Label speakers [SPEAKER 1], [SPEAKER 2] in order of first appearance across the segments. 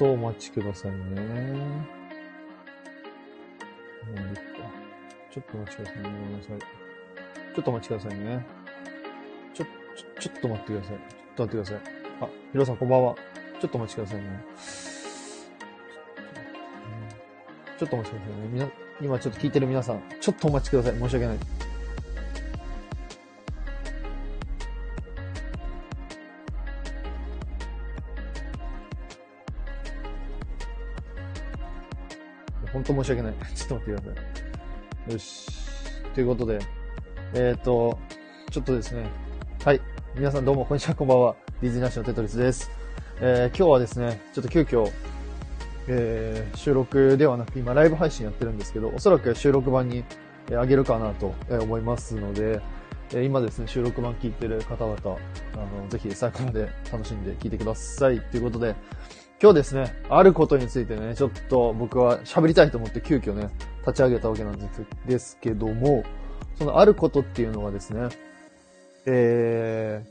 [SPEAKER 1] とお待ちくださいね。ちょっとお待ちくださいね。ごめんなさい。ちょっとお待ちくださいね。ちょ、ちょ、ちょっと待ってください。ちょっと待ってください。あ、ヒロさんこんばんは。ちょっとお待ちくださいね。ちょっとお待ちくださいね。みな、今ちょっと聞いてる皆さん、ちょっとお待ちください。申し訳ない。当申し訳ない。ちょっと待ってください。よし。ということで、えっ、ー、と、ちょっとですね。はい。皆さんどうも、こんにちは、こんばんは。ディズニーナショナルテトリスです。えー、今日はですね、ちょっと急遽、えー、収録ではなく、今ライブ配信やってるんですけど、おそらく収録版に、え、あげるかなと思いますので、え、今ですね、収録版聞いてる方々、あの、ぜひ最後まで楽しんで聞いてください。ということで、今日ですね、あることについてね、ちょっと僕は喋りたいと思って急遽ね、立ち上げたわけなんですですけども、そのあることっていうのはですね、え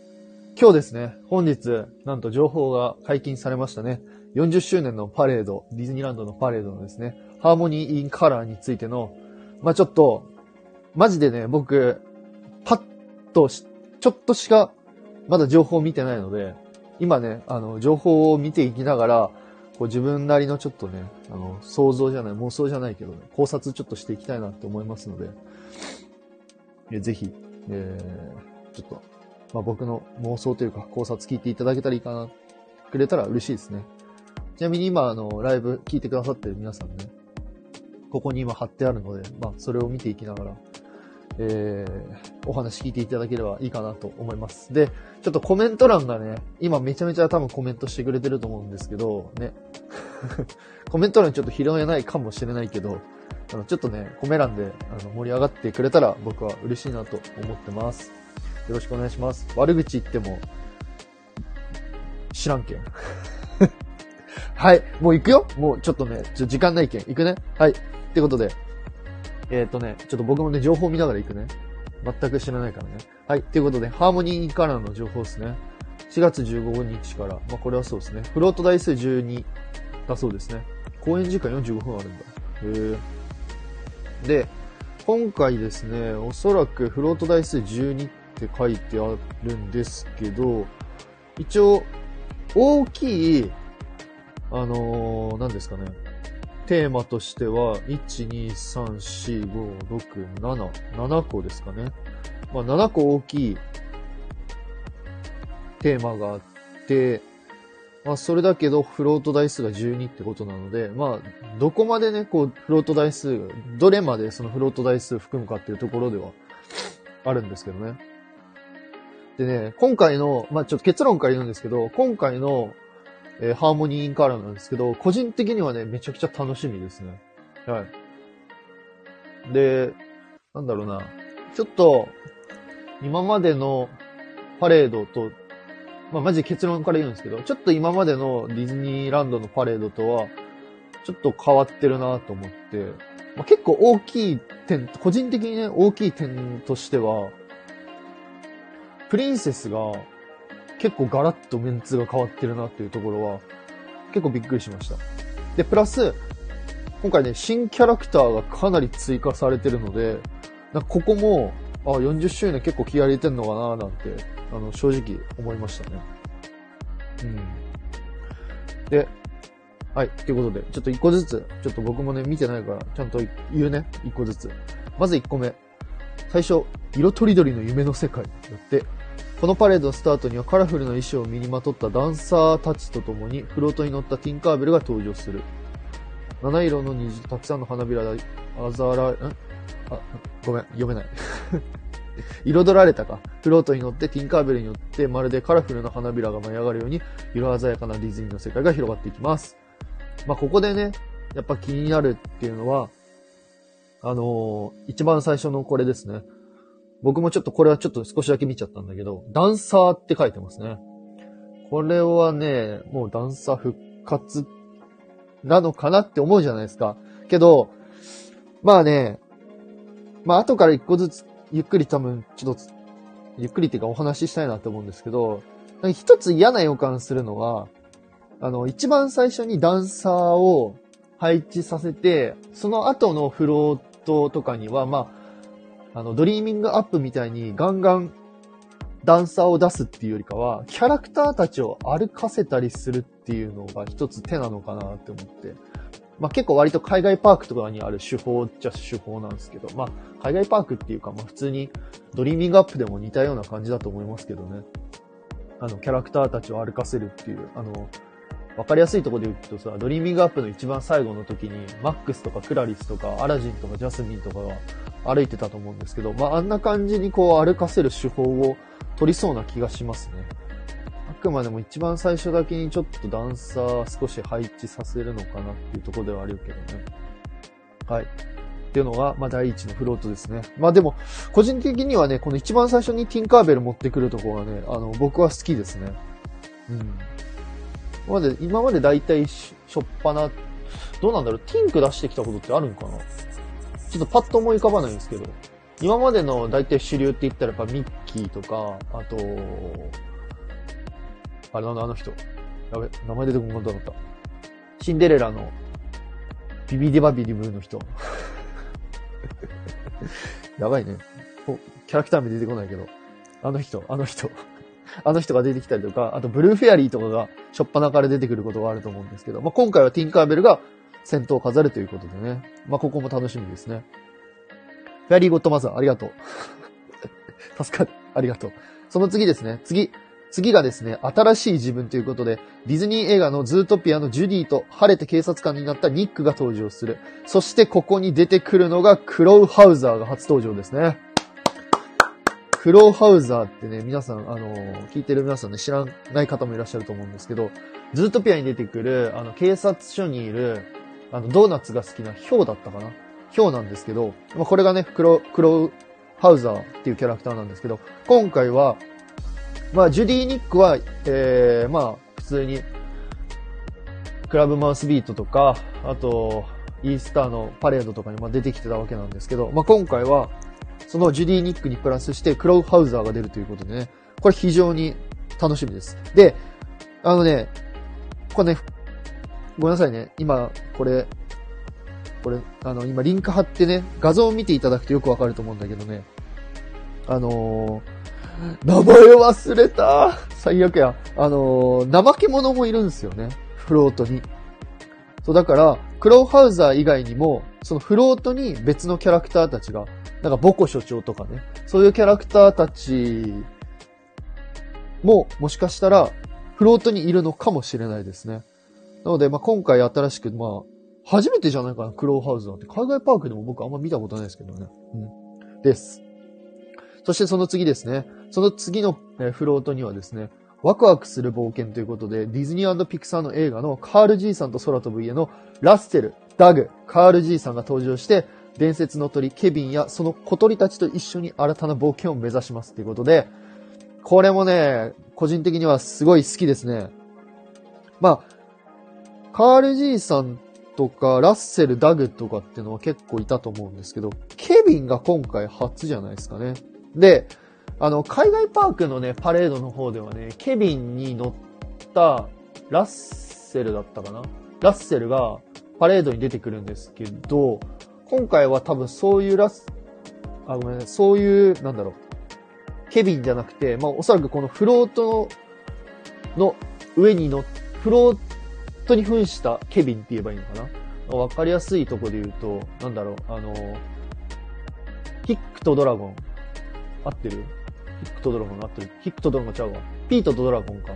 [SPEAKER 1] ー、今日ですね、本日、なんと情報が解禁されましたね。40周年のパレード、ディズニーランドのパレードのですね、ハーモニー・イン・カラーについての、まあ、ちょっと、マジでね、僕、パッとしちょっとしか、まだ情報を見てないので、今ね、あの、情報を見ていきながら、こう自分なりのちょっとね、あの、想像じゃない、妄想じゃないけどね、考察ちょっとしていきたいなって思いますので、えぜひ、えー、ちょっと、まあ、僕の妄想というか考察聞いていただけたらいいかな、くれたら嬉しいですね。ちなみに今、あの、ライブ聞いてくださってる皆さんね、ここに今貼ってあるので、まあ、それを見ていきながら、えー、お話聞いていただければいいかなと思います。で、ちょっとコメント欄がね、今めちゃめちゃ多分コメントしてくれてると思うんですけど、ね。コメント欄ちょっと拾えないかもしれないけど、あの、ちょっとね、コメ欄であの盛り上がってくれたら僕は嬉しいなと思ってます。よろしくお願いします。悪口言っても、知らんけん。はい。もう行くよもうちょっとね、ちょ時間ないけん。行くねはい。ってことで、えっ、ー、とね、ちょっと僕もね、情報見ながら行くね。全く知らないからね。はい。ということで、ハーモニーカラーの情報ですね。4月15日から、まあ、これはそうですね。フロート台数12だそうですね。公演時間45分あるんだ。へえ。で、今回ですね、おそらくフロート台数12って書いてあるんですけど、一応、大きい、あのー、何ですかね。テーマとしては、1、2、3、4、5、6、7、7個ですかね。まあ、7個大きいテーマがあって、まあ、それだけど、フロート台数が12ってことなので、まあ、どこまでね、こう、フロート台数、どれまでそのフロート台数含むかっていうところでは、あるんですけどね。でね、今回の、まあ、ちょっと結論から言うんですけど、今回のえー、ハーモニーインカラーなんですけど、個人的にはね、めちゃくちゃ楽しみですね。はい。で、なんだろうな。ちょっと、今までのパレードと、まあ、マジ結論から言うんですけど、ちょっと今までのディズニーランドのパレードとは、ちょっと変わってるなと思って、まあ、結構大きい点、個人的にね、大きい点としては、プリンセスが結構ガラッとメンツが変わってるなっていうところは、結構びっくりしました。で、プラス、今回ね、新キャラクターがかなり追加されてるので、なここも、あ、40周年結構気合入れてんのかななんて、あの、正直思いましたね。うん。で、はい。っていうことで、ちょっと一個ずつ、ちょっと僕もね、見てないから、ちゃんと言うね。一個ずつ。まず一個目。最初、色とりどりの夢の世界だって、このパレードのスタートにはカラフルな衣装を身にまとったダンサーたちと共にフロートに乗ったティンカーベルが登場する。七色の虹たくさんの花びらがあざら、んあ、ごめん、読めない。彩られたか。フロートに乗ってティンカーベルに乗ってまるでカラフルな花びらが舞い上がるように色鮮やかなディズニーの世界が広がっていきます。まあ、ここでね、やっぱ気になるっていうのは、あのー、一番最初のこれですね。僕もちょっとこれはちょっと少しだけ見ちゃったんだけど、ダンサーって書いてますね。これはね、もうダンサー復活なのかなって思うじゃないですか。けど、まあね、まあ後から一個ずつゆっくり多分、ちょっと、ゆっくりっていうかお話ししたいなって思うんですけど、一つ嫌な予感するのは、あの、一番最初にダンサーを配置させて、その後のフロートとかには、まあ、あの、ドリーミングアップみたいにガンガンダンサーを出すっていうよりかは、キャラクターたちを歩かせたりするっていうのが一つ手なのかなって思って。まあ、結構割と海外パークとかにある手法っちゃ手法なんですけど、まあ、海外パークっていうか、まあ、普通にドリーミングアップでも似たような感じだと思いますけどね。あの、キャラクターたちを歩かせるっていう、あの、わかりやすいとこで言うとさ、ドリーミングアップの一番最後の時に、マックスとかクラリスとかアラジンとかジャスミンとかが歩いてたと思うんですけど、まあ、あんな感じにこう歩かせる手法を取りそうな気がしますね。あくまでも一番最初だけにちょっとダンサー少し配置させるのかなっていうとこではあるけどね。はい。っていうのが、まあ、第一のフロートですね。まあでも、個人的にはね、この一番最初にティンカーベル持ってくるところがね、あの、僕は好きですね。うん。今まで、今まで大体しょっぱな、どうなんだろう、ティンク出してきたことってあるんかな？ちょっとパッと思い浮かばないんですけど。今までの大体主流って言ったらやっぱミッキーとか、あと、あれなんだ、あの人。やべ、名前出てこなかった。シンデレラのビビデバビリブーの人。やばいね。キャラクター名出てこないけど。あの人、あの人。あの人が出てきたりとか、あとブルーフェアリーとかがしょっぱなから出てくることがあると思うんですけど、まあ、今回はティンカーベルが先頭を飾るということでね。まあ、ここも楽しみですね。フェアリーゴッドマザー、ありがとう。助かる。ありがとう。その次ですね。次。次がですね、新しい自分ということで、ディズニー映画のズートピアのジュディと晴れて警察官になったニックが登場する。そしてここに出てくるのがクロウハウザーが初登場ですね。クロウハウザーってね、皆さん、あの聞いてる皆さんね、知らない方もいらっしゃると思うんですけど、ズートピアに出てくる、あの、警察署にいる、あの、ドーナツが好きなヒョウだったかな？ヒョウなんですけど、まあ、これがね、クロ、クロウハウザーっていうキャラクターなんですけど、今回は、まあ、ジュディ・ニックは、えー、まあ、普通に、クラブマウスビートとか、あと、イースターのパレードとかにま出てきてたわけなんですけど、まあ、今回は、そのジュディ・ニックにプラスして、クロウハウザーが出るということでね、これ非常に楽しみです。で、あのね、これね、ごめんなさいね。今、これ、これ、あの、今リンク貼ってね、画像を見ていただくとよくわかると思うんだけどね。あのー、名前忘れた最悪や。あのー、怠け者もいるんですよね。フロートに。そう、だから、クロウハウザー以外にも、そのフロートに別のキャラクターたちが、なんかボコ所長とかね、そういうキャラクターたちも、もしかしたら、フロートにいるのかもしれないですね。なので、まあ、今回新しく、まあ、初めてじゃないかな、クローハウスなんて。海外パークでも僕あんま見たことないですけどね。うん。です。そしてその次ですね。その次の、フロートにはですね、ワクワクする冒険ということで、ディズニーピクサーの映画のカール・ジーさんと空飛ぶ家のラッセル、ダグ、カール・ジーさんが登場して、伝説の鳥、ケビンやその小鳥たちと一緒に新たな冒険を目指しますということで、これもね、個人的にはすごい好きですね。まあ、カール・ジーさんとか、ラッセル、ダグとかっていうのは結構いたと思うんですけど、ケビンが今回初じゃないですかね。で、あの、海外パークのね、パレードの方ではね、ケビンに乗ったラッセルだったかな？ラッセルがパレードに出てくるんですけど、今回は多分そういうラス、あ、ごめんなさい、そういう、なんだろう、ケビンじゃなくて、まあおそらくこのフロートの上に乗っ、フロートに扮したケビンって言えばいいのかな？わかりやすいとこで言うと、なんだろう、あの、ヒックとドラゴン。合ってる？ヒックとドラゴン合ってる？ヒックとドラゴンちゃうわ。ピートとドラゴンか。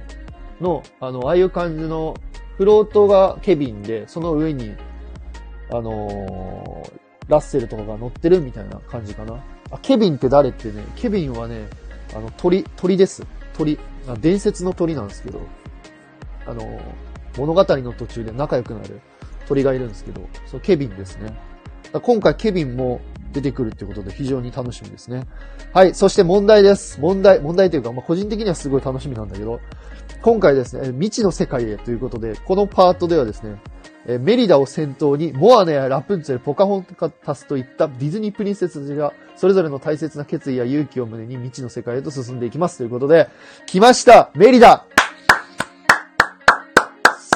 [SPEAKER 1] の、あの、ああいう感じの、フロートがケビンで、その上に、あのー、ラッセルとかが乗ってるみたいな感じかな。あ、ケビンって誰ってね、ケビンはね、あの、鳥、鳥です。鳥。伝説の鳥なんですけど、あのー、物語の途中で仲良くなる鳥がいるんですけど、そう、ケビンですね。今回ケビンも出てくるってことで非常に楽しみですね。はい、そして問題です。問題、問題というか、まあ、個人的にはすごい楽しみなんだけど、今回ですね、未知の世界へということで、このパートではですね、メリダを先頭に、モアネやラプンツェル、ポカホンタスといったディズニープリンセスたちが、それぞれの大切な決意や勇気を胸に未知の世界へと進んでいきますということで、来ましたメリダ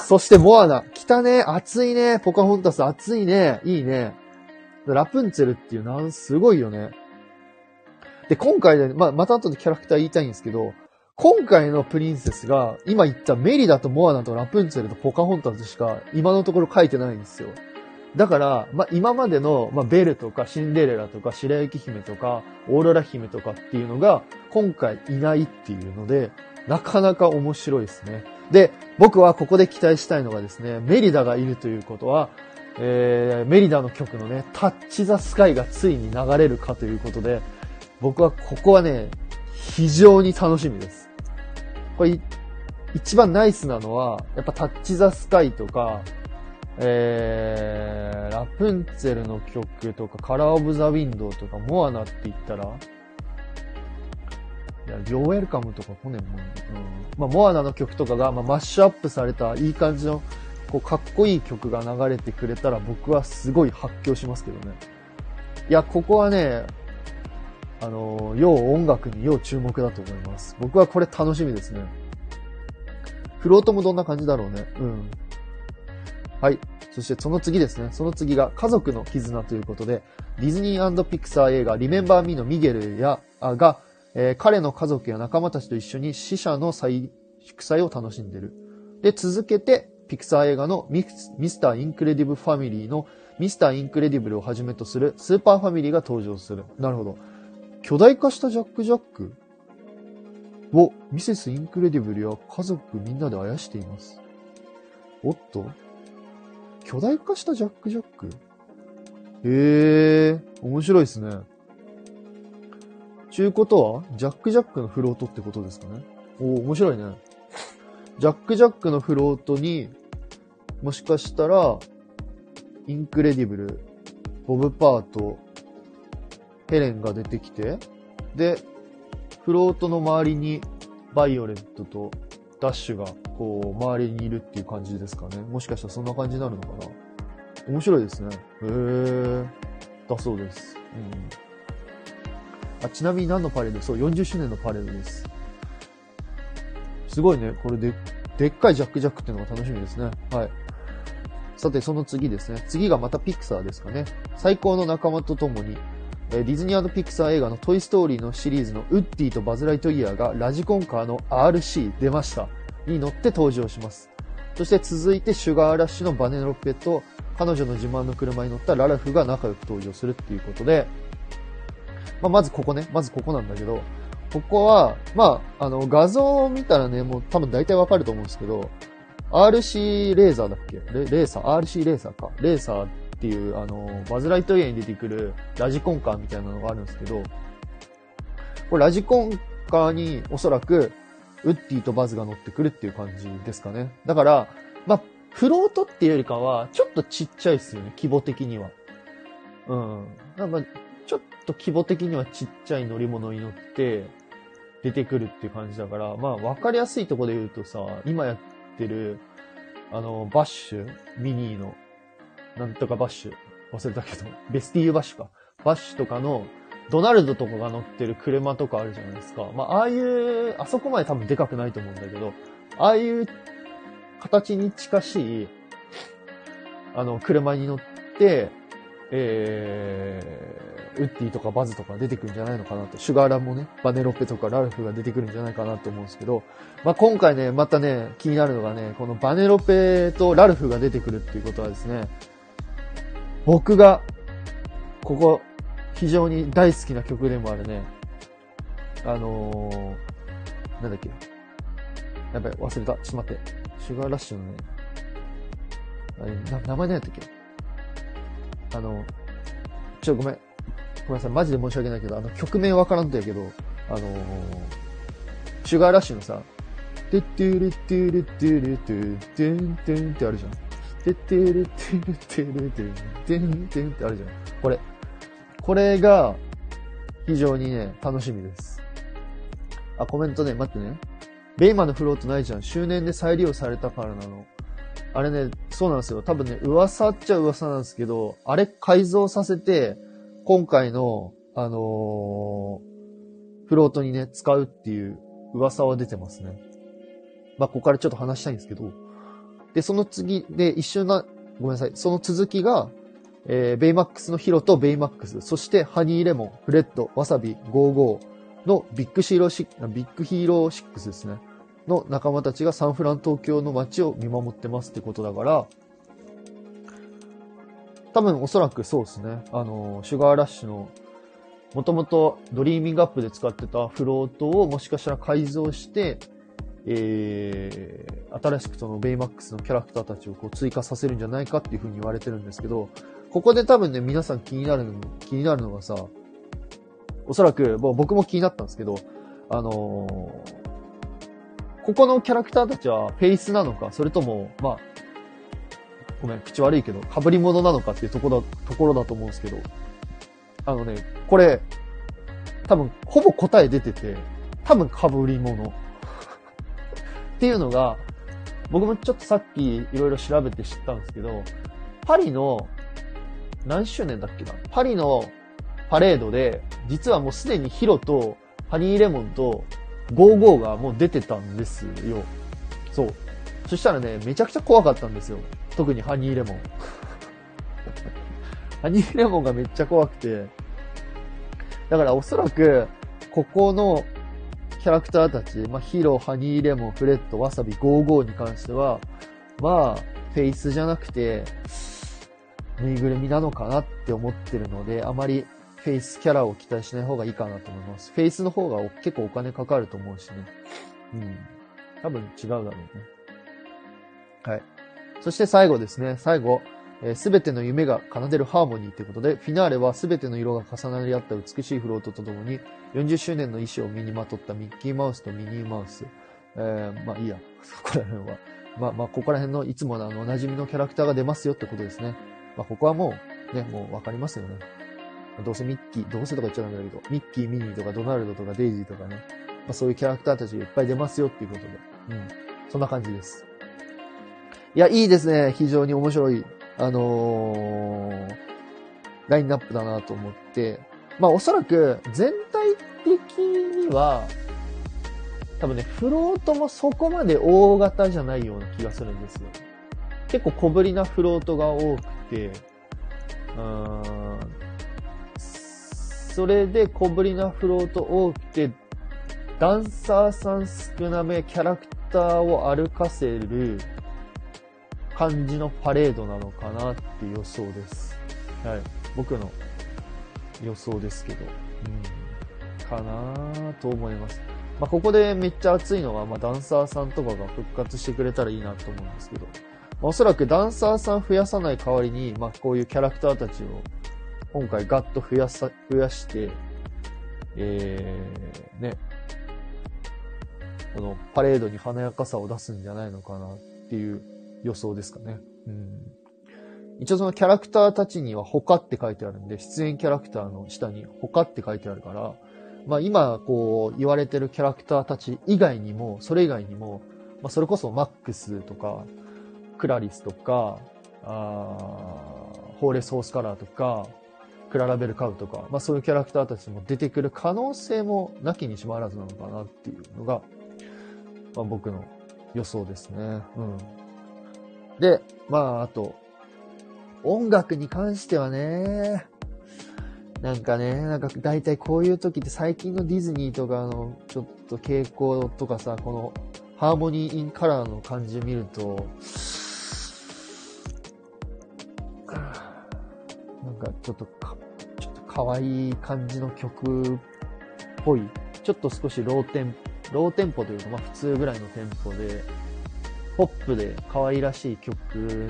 [SPEAKER 1] そしてモアナ。来たね。熱いね。ポカホンタス熱いね。いいね。ラプンツェルっていうなん、すごいよね。で、今回で、ま、また後でキャラクター言いたいんですけど、今回のプリンセスが、今言ったメリダとモアナとラプンツェルとポカホンタスしか今のところ書いてないんですよ。だから、ま、今までの、ま、ベルとかシンデレラとか白雪姫とかオーロラ姫とかっていうのが今回いないっていうので、なかなか面白いですね。で、僕はここで期待したいのがですね、メリダがいるということは、えー、メリダの曲のね、タッチザスカイがついに流れるかということで、僕はここはね、非常に楽しみです。これ、一番ナイスなのは、やっぱタッチザスカイとか、えー、ラプンツェルの曲とか、カラーオブザウィンドウとか、モアナって言ったら、いや、リョーウェルカムとか来ねんもん、うん。まあ、モアナの曲とかが、まあ、マッシュアップされたいい感じの、こう、かっこいい曲が流れてくれたら、僕はすごい発狂しますけどね。いや、ここはね、あの、要音楽に要注目だと思います。僕はこれ楽しみですね。フロートもどんな感じだろうね。うん。はい。そしてその次ですね。その次が家族の絆ということで、ディズニーピクサー映画リメンバーミーのミゲルや、あが、えー、彼の家族や仲間たちと一緒に死者の再祝祭を楽しんでる。で、続けて、ピクサー映画のミスター・インクレディブ・ファミリーのミスター・インクレディブルをはじめとするスーパーファミリーが登場する。なるほど。巨大化したジャック・ジャックをミセス・インクレディブルや家族みんなであやしています。おっと？巨大化したジャックジャック？へえ、面白いですね。ちゅうことは、ジャックジャックのフロートってことですかね？おお、面白いね。ジャックジャックのフロートに、もしかしたら、インクレディブル、ボブ・パーと、ヘレンが出てきて、で、フロートの周りにバイオレットとダッシュが、こう、周りにいるっていう感じですかね？もしかしたらそんな感じになるのかな？面白いですね。へー。だそうです。うん。あ、ちなみに何のパレード？そう、40周年のパレードです。すごいね。これで、でっかいジャックジャックっていうのが楽しみですね。はい。さて、その次ですね。次がまたピクサーですかね。最高の仲間と共に、えディズニーピクサー映画のトイストーリーのシリーズのウッディとバズ・ライトイヤーがラジコンカーの RC 出ましたに乗って登場します。そして続いてシュガーラッシュのバネロッペと彼女の自慢の車に乗ったララフが仲良く登場するっていうことで、まあ、まずここね、まずここなんだけど、ここは、まあ、あの、画像を見たらね、もう多分大体わかると思うんですけど、RC レーザーだっけ？レレーサー ?RC レーサーか。レーサーっていう、あの、バズ・ライトイヤーに出てくるラジコンカーみたいなのがあるんですけど、これラジコンカーにおそらく、ウッディとバズが乗ってくるっていう感じですかね。だから、まあ、フロートっていうよりかは、ちょっとちっちゃいっすよね、規模的には。うん。なんか、ちょっと規模的にはちっちゃい乗り物に乗って、出てくるっていう感じだから、まあ、わかりやすいとこで言うとさ、今やってる、あの、バッシュ、ミニーの、なんとかバッシュ。忘れたけど、ベスティーユバッシュか。バッシュとかの、ドナルドとかが乗ってる車とかあるじゃないですか。まあ、ああいう、あそこまで多分でかくないと思うんだけど、ああいう形に近しい、あの、車に乗って、えー、ウッディとかバズとか出てくるんじゃないのかなと。シュガーランもね、バネロッペとかラルフが出てくるんじゃないかなと思うんですけど、まあ、今回ね、またね、気になるのがね、このバネロペとラルフが出てくるっていうことはですね、僕が、ここ、非常に大好きな曲でもあるね、あのー、なんだっけ。やばい、忘れた。ちょっと待って。シュガーラッシュのね、あれ、名前何やったっけ？あの、ちょ、ごめん。ごめんなさい。マジで申し訳ないけど、あの、曲名わからんとやけど、あのー、シュガーラッシュのさ、トゥットゥルトゥルトゥルトゥトゥントゥンってあるじゃん。てってるてるてるてるてんてんってあるじゃん。これ。これが、非常にね、楽しみです。あ、コメントね、待ってね。ベイマのフロートないじゃん。周年で再利用されたからなの。あれね、そうなんですよ。多分ね、噂っちゃ噂なんですけど、あれ改造させて、今回の、あのー、フロートにね、使うっていう噂は出てますね。まあ、ここからちょっと話したいんですけど、で、その次で一緒な、ごめんなさい、その続きが、えー、ベイマックスのヒロとベイマックス、そしてハニーレモン、フレッド、ワサビ、ゴーゴーのビッグヒーローシビッグヒーロー6ですね。の仲間たちがサンフランソウキョウの街を見守ってますってことだから、多分おそらくそうですね。あの、シュガーラッシュの、もともとドリーミングアップで使ってたフロートをもしかしたら改造して、えー、新しくそのベイマックスのキャラクターたちをこう追加させるんじゃないかっていう風に言われてるんですけど、ここで多分ね、皆さん気になるの、気になるのがさ、おそらく、もう僕も気になったんですけど、あのー、ここのキャラクターたちはフェイスなのか、それとも、まあ、ごめん、口悪いけど、被り物なのかっていうところだ、ところだと思うんですけど、あのね、これ、多分、ほぼ答え出てて、多分被り物。っていうのが、僕もちょっとさっきいろいろ調べて知ったんですけど、パリの、何周年だっけな？パリのパレードで、実はもうすでにヒロとハニーレモンと55がもう出てたんですよ。そう。そしたらね、めちゃくちゃ怖かったんですよ。特にハニーレモン。ハニーレモンがめっちゃ怖くて。だからおそらく、ここのキャラクターたち、まあ、ヒロ、ハニーレモン、フレッド、ワサビ、55に関しては、まあ、フェイスじゃなくて、ぬいぐるみなのかなって思ってるので、あまりフェイスキャラを期待しない方がいいかなと思います。フェイスの方が結構お金かかると思うしね。うん。多分違うだろうね。はい。そして最後ですね。最後、す、え、べ、ての夢が奏でるハーモニーということで、フィナーレはすべての色が重なり合った美しいフロートとともに、40周年の衣装を身にまとったミッキーマウスとミニーマウス。えー、まあいいや。そこら辺は。まあまあ、ここら辺のいつものあの、お馴染みのキャラクターが出ますよってことですね。まあ、ここはもう、ね、もうわかりますよね。どうせミッキー、どうせとか言っちゃうんだけど、ミッキー、ミニーとかドナルドとかデイジーとかね。まあ、そういうキャラクターたちがいっぱい出ますよっていうことで。うん。そんな感じです。いや、いいですね。非常に面白い、あのー、ラインナップだなと思って。まあ、おそらく、全体的には、多分ね、フロートもそこまで大型じゃないような気がするんですよ。結構小ぶりなフロートが多くて、うーん、それで小ぶりなフロート多くて、ダンサーさん少なめ、キャラクターを歩かせる感じのパレードなのかなって予想です。はい。僕の予想ですけど。うん。かなと思います。まあ、ここでめっちゃ熱いのは、まあ、ダンサーさんとかが復活してくれたらいいなと思うんですけど。まあ、おそらくダンサーさん増やさない代わりに、まあ、こういうキャラクターたちを今回ガッと増やさ、増やして、えー、ね、このパレードに華やかさを出すんじゃないのかなっていう予想ですかね。うん。一応そのキャラクターたちには他って書いてあるんで、出演キャラクターの下に他って書いてあるから、まあ今こう言われてるキャラクターたち以外にも、それ以外にも、まあそれこそマックスとか、クラリスとか、あホーレスホースカラーとか、クララベルカウとか、まあそういうキャラクターたちも出てくる可能性もなきにしもあらずなのかなっていうのが、まあ僕の予想ですね。うん。で、まああと、音楽に関してはね、なんかね、なんか大体こういう時って最近のディズニーとかのちょっと傾向とかさ、このハーモニーインカラーの感じを見ると、なんかちょっと可愛い感じの曲っぽい、ちょっと少しローテン、ローテンポというか、まあ普通ぐらいのテンポで、ポップで可愛らしい曲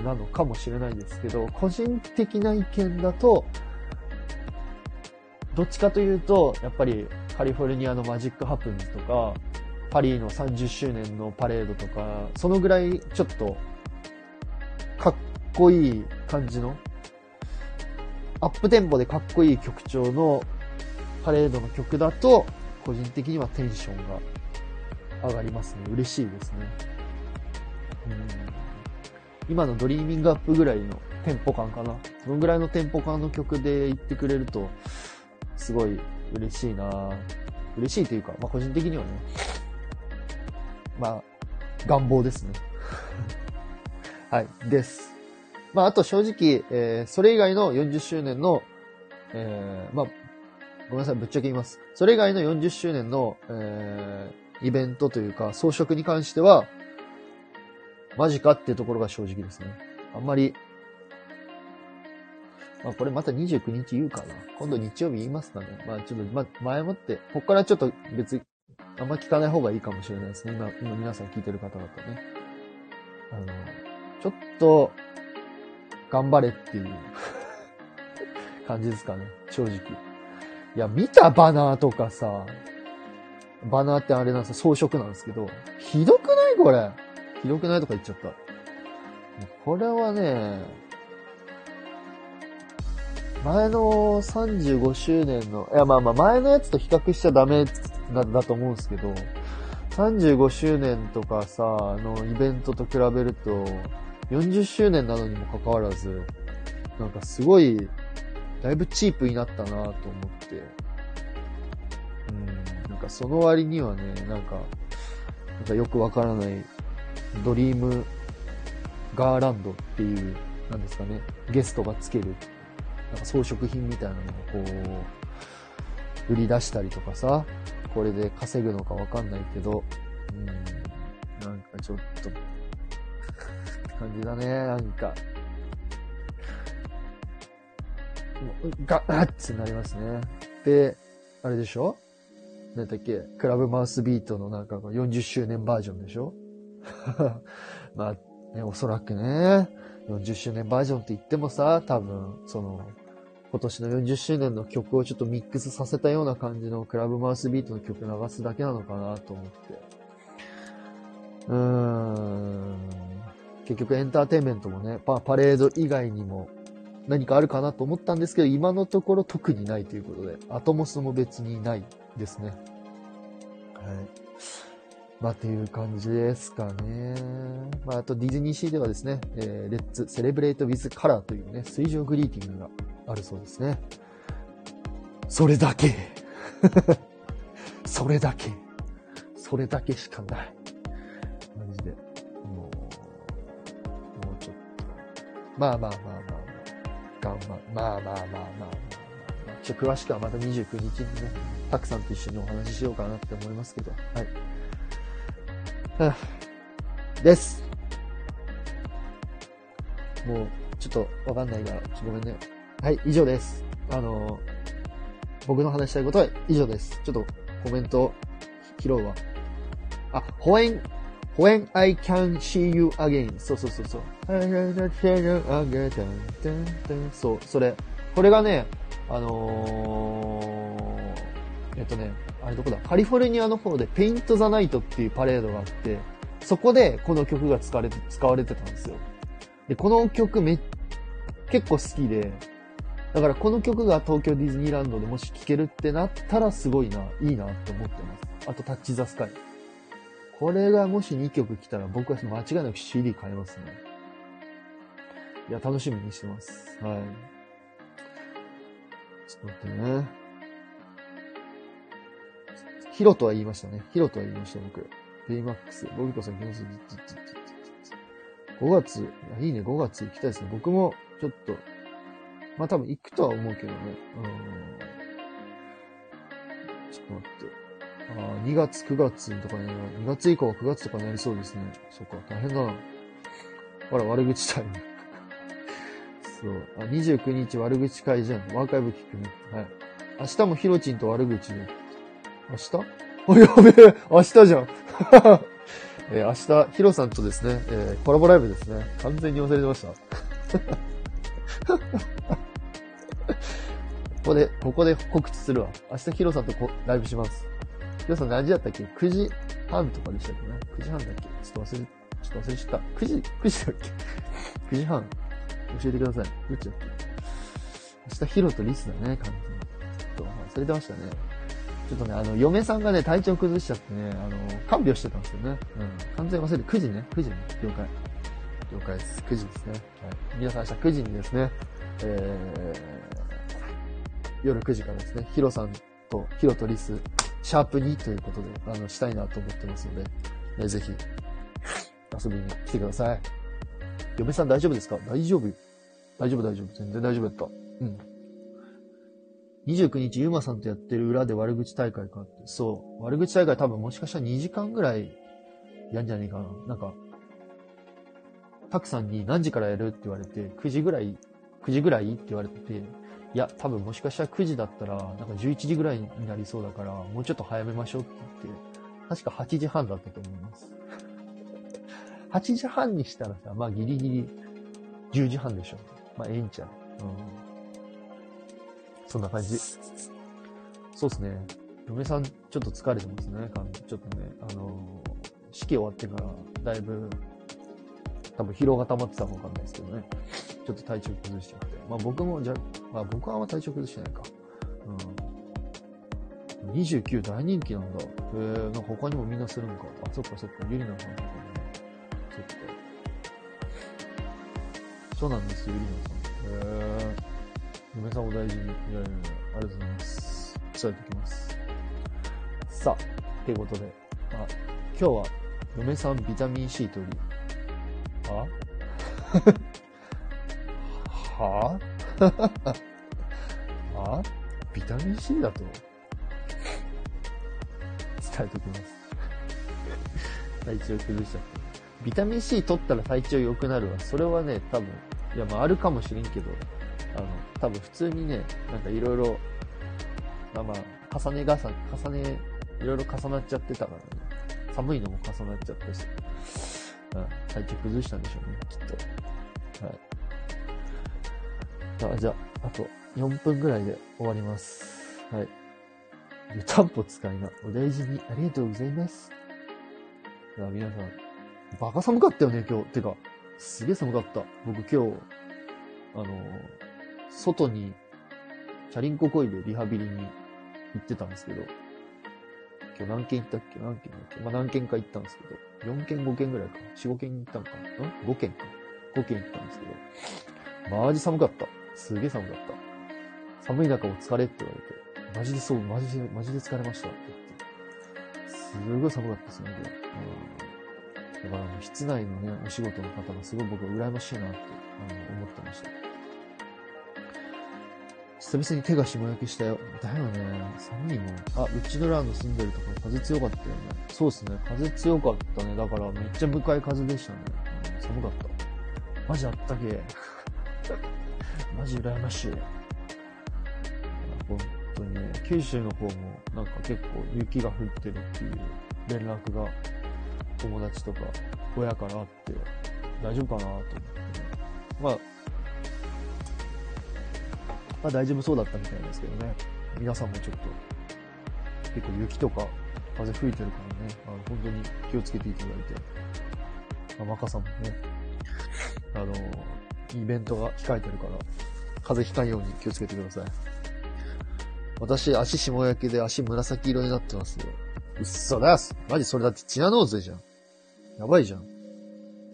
[SPEAKER 1] なのかもしれないですけど、個人的な意見だと、どっちかというと、やっぱりカリフォルニアのマジックハプンズとか、パリの30周年のパレードとか、そのぐらいちょっと、かっこいい感じのアップテンポでかっこいい曲調のパレードの曲だと、個人的にはテンションが上がりますね。嬉しいですね。うん、今のドリーミングアップぐらいのテンポ感かな。そのぐらいのテンポ感の曲で行ってくれると、すごい嬉しいな嬉しいというか、まあ個人的にはね、まあ、願望ですね。はい、です。まあ、あと正直、えーそれ以外の40周年の、えーまあ、ごめんなさい、ぶっちゃけ言います。それ以外の40周年の、えーイベントというか、装飾に関しては、マジかっていうところが正直ですね。あんまり、まあ、これまた29日言うかな。今度日曜日言いますかね。まあ、ちょっと、ま、前もって、こっからちょっと別に、あんま聞かない方がいいかもしれないですね。今、今皆さん聞いてる方々ね。あの、ちょっと、頑張れっていう 感じですかね。正直。いや、見たバナーとかさ、バナーってあれなんですよ、装飾なんですけど、ひどくないこれ。ひどくないとか言っちゃった。これはね、前の35周年の、いやまあまあ前のやつと比較しちゃダメだだと思うんですけど、35周年とかさ、あのイベントと比べると、40周年なのにもかかわらず、なんかすごい、だいぶチープになったなと思って、うん、なんかその割にはね、なんか、なんかよくわからない、ドリームガーランドっていう、なんですかね、ゲストがつける、なんか装飾品みたいなのをこう、売り出したりとかさ、これで稼ぐのかわかんないけど、うん、なんかちょっと、感じだね、なんか。もうガッってなりますね。で、あれでしょ？なんだっけ？クラブマウスビートのなんか40周年バージョンでしょ？まあ、ね、おそらくね、40周年バージョンって言ってもさ、多分、その、今年の40周年の曲をちょっとミックスさせたような感じのクラブマウスビートの曲流すだけなのかなと思って。うーん。結局エンターテインメントもね、パパレード以外にも何かあるかなと思ったんですけど、今のところ特にないということで、アトモスも別にないですね。はい。まあ、っていう感じですかね。まあ、あとディズニーシーではですね、えー、レッツセレブレイトウィズカラーというね、水上グリーティングがあるそうですね。それだけ それだけそれだけしかない。マジで。まあまあまあまあまあ。まあまあまあまあまあまあ、ちょっと詳しくはまた29日にね、たくさんと一緒にお話ししようかなって思いますけど。はい。はあです。もう、ちょっとわかんないから、ちょっとごめんね。はい、以上です。あの、僕の話したいことは以上です。ちょっとコメント拾うわ。あ、when, when I can see you again. そうそうそうそう。そう、それ。これがね、あのー、えっとね、あれどこだ？カリフォルニアの方でペイント・ザ・ナイトっていうパレードがあって、そこでこの曲が使われて、使われてたんですよ。で、この曲め、結構好きで、だからこの曲が東京ディズニーランドでもし聴けるってなったらすごいな、いいなって思ってます。あとタッチ・ザ・スカイ。これがもし2曲来たら僕は間違いなく CD 買いますね。いや、楽しみにしてます。はい。ちょっと待ってね。ヒロとは言いましたね。ヒロとは言いました、僕。ベイマックス。ボビコさん、行きます。5月、いやいいね、5月行きたいですね。僕も、ちょっと、まあ多分行くとは思うけどね。うん。ちょっと待って。あ、2月、9月とかね、2月以降は9月とかになりそうですね。そっか、大変だな。ほら、悪口タイム。そう。あ、29日悪口会じゃん。アーカイブ聞くね。はい。明日もヒロチンと悪口で。明日？あ、やべえ明日じゃん えー明日、ヒロさんとですね、えーコラボライブですね。完全に忘れてました。ここで、ここで告知するわ。明日ヒロさんとこライブします。ヒロさん何時だったっけ ?9 時半とかでしたっけね ?9 時半だっけちょっと忘れ、ちょっと忘れちゃった。9時、9時だっけ ?9 時半。教えてください。どっちだっけ明日ヒロとリスだね、完全に。ちょっと忘れてましたね。ちょっとね、あの、嫁さんがね、体調崩しちゃってね、あの、看病してたんですよね。うん。完全に忘れて、9時ね、9時ね、了解。了解です。9時ですね。はい。皆さん明日9時にですね、えー、夜9時からですね、ヒロさんと、ヒロとリス、シャープ2ということで、あの、したいなと思ってますので、えーぜひ、遊びに来てください。嫁さん大丈夫ですか？大丈夫大丈夫大丈夫。全然大丈夫やった。うん。29日、ゆうまさんとやってる裏で悪口大会かって。そう。悪口大会多分もしかしたら2時間ぐらいやんじゃねえかな。なんか、たくさんに何時からやるって言われて、9時ぐらい、9時ぐらいって言われてて、いや、多分もしかしたら9時だったら、なんか11時ぐらいになりそうだから、もうちょっと早めましょうって言って、確か8時半だったと思います。8時半にしたらさ、まあギリギリ10時半でしょ。まあええんちゃう。うん。そんな感じ。そうっすね。嫁さんちょっと疲れてますね。ちょっとね、あのー、式終わってからだいぶ多分疲労が溜まってたかわかんないですけどね。ちょっと体調崩しちゃって。まあ僕もじゃ、まあ僕はあんま体調崩してないか。うん。29大人気なんだ。へえー、なんか他にもみんなするんか。あ、そっかそっか。ゆりなさんとかね。そっか。そうなんですよ、ゆりなさん。へえー。嫁さんお大事に。いやいやいや、ありがとうございます。伝えておきます。さあ、ということで、あ、今日は嫁さんビタミン C 取り、は は？は？ビタミン C だと？伝えときます。体調崩しちゃって。ビタミン C 取ったら体調良くなるわ。それはね、多分、いや、まああるかもしれんけど、あの、多分普通にね、なんかいろいろ、まあまあ、重ね重ね、重ね、いろいろ重なっちゃってたからね。寒いのも重なっちゃったし。うん、体調崩したんでしょうね、きっと。はい。あ、じゃあ、あと4分ぐらいで終わります。はい。湯たんぽ使いな。お大事にありがとうございます。いや、皆さん、バカ寒かったよね、今日。てか、すげえ寒かった。僕今日、あの、外に、チャリンコこいでリハビリに行ってたんですけど、今日何件行ったっけ？何件だっけ？まあ何件か行ったんですけど、4件5件ぐらいか。4、5件行ったんかな ?5 件か。5件行ったんですけど、マジ寒かった。すげえ寒かった。寒い中お疲れって言われて、マジでそう、マジで、マジで疲れましたって言って。すごい寒かったですね、うん。だから、室内のね、お仕事の方がすごい僕は羨ましいなって、あの、思ってました。久々に手が霜焼けしたよ。だよね。寒いもん。あ、うちのランド住んでるところ風強かったよね。そうっすね。風強かったね。だからめっちゃ向かい風でしたね。うん、寒かった。マジあったけえ。マジ羨ましい。本当にね、九州の方もなんか結構雪が降ってるっていう連絡が友達とか親からあって大丈夫かなと思って、ね。まあまあ大丈夫そうだったみたいですけどね。皆さんもちょっと、結構雪とか風吹いてるからね、あの本当に気をつけていただいて。まあ、マカさんもね、あの、イベントが控えてるから、風邪ひかんように気をつけてください。私、足霜焼けで足紫色になってますよ。うっそだすマジそれだってチナノーズじゃん。やばいじゃん。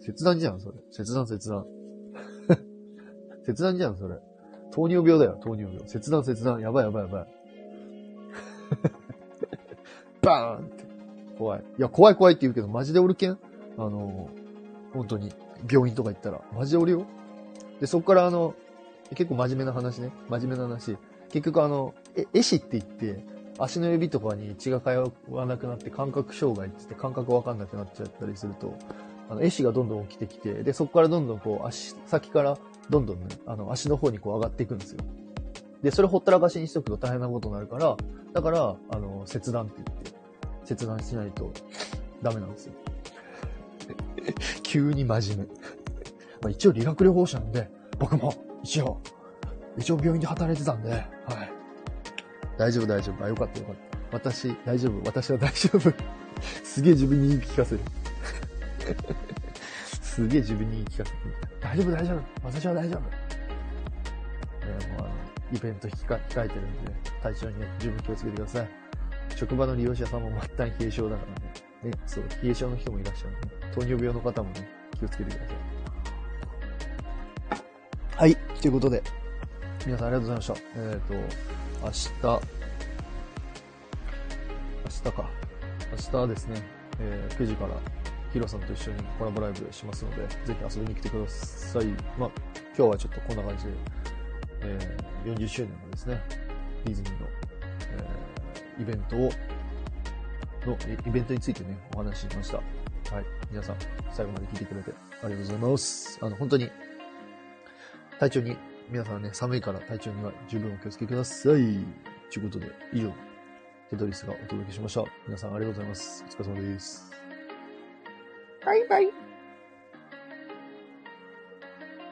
[SPEAKER 1] 切断じゃん、それ。切断切断。切断じゃん、それ。糖尿病だよ、糖尿病。切断切断。やばいやばいやばい。バーンって。怖い。いや、怖い怖いって言うけど、マジでおるけん？あの、本当に、病院とか行ったら、マジでおるよ。で、そっからあの、結構真面目な話ね。真面目な話。結局あの、え、絵師って言って、足の指とかに血が通わなくなって感覚障害って言って感覚わかんなくなっちゃったりすると、あの、絵師がどんどん起きてきて、で、そこからどんどんこう、足先からどんどんね、あの、足の方にこう上がっていくんですよ。で、それほったらかしにしとくと大変なことになるから、だから、あの、切断って言って、切断しないとダメなんですよ。急に真面目。まあ一応理学療法士なんで、僕も一応、一応病院で働いてたんで、はい。大丈夫大丈夫。あ、よかったよかった。私、大丈夫。私は大丈夫。すげえ自分に言い聞かせる。すげえ自分に言い聞かせて。大丈夫大丈夫私は大丈夫えもうあの、イベント控えてるんで、体調にね、十分気をつけてください。職場の利用者さんも末端冷え性だからね。ね、そう、冷え性の人もいらっしゃるね。糖尿病の方もね、気をつけてください。はい、ということで、皆さんありがとうございました。えっ、ー、と、明日、明日か。明日ですね、えー、9時からヒロさんと一緒にコラボライブしますので、ぜひ遊びに来てください。まあ、今日はちょっとこんな感じで、えー、40周年のですね、ディズニーの、えー、イベントを、の、イベントについてね、お話ししました。はい。皆さん、最後まで聞いてくれてありがとうございます。あの、本当に、体調に、皆さんね、寒いから体調には十分お気をつけください。ということで、以上、テトリスがお届けしました。皆さんありがとうございます。お疲れ様です。
[SPEAKER 2] バイバイ。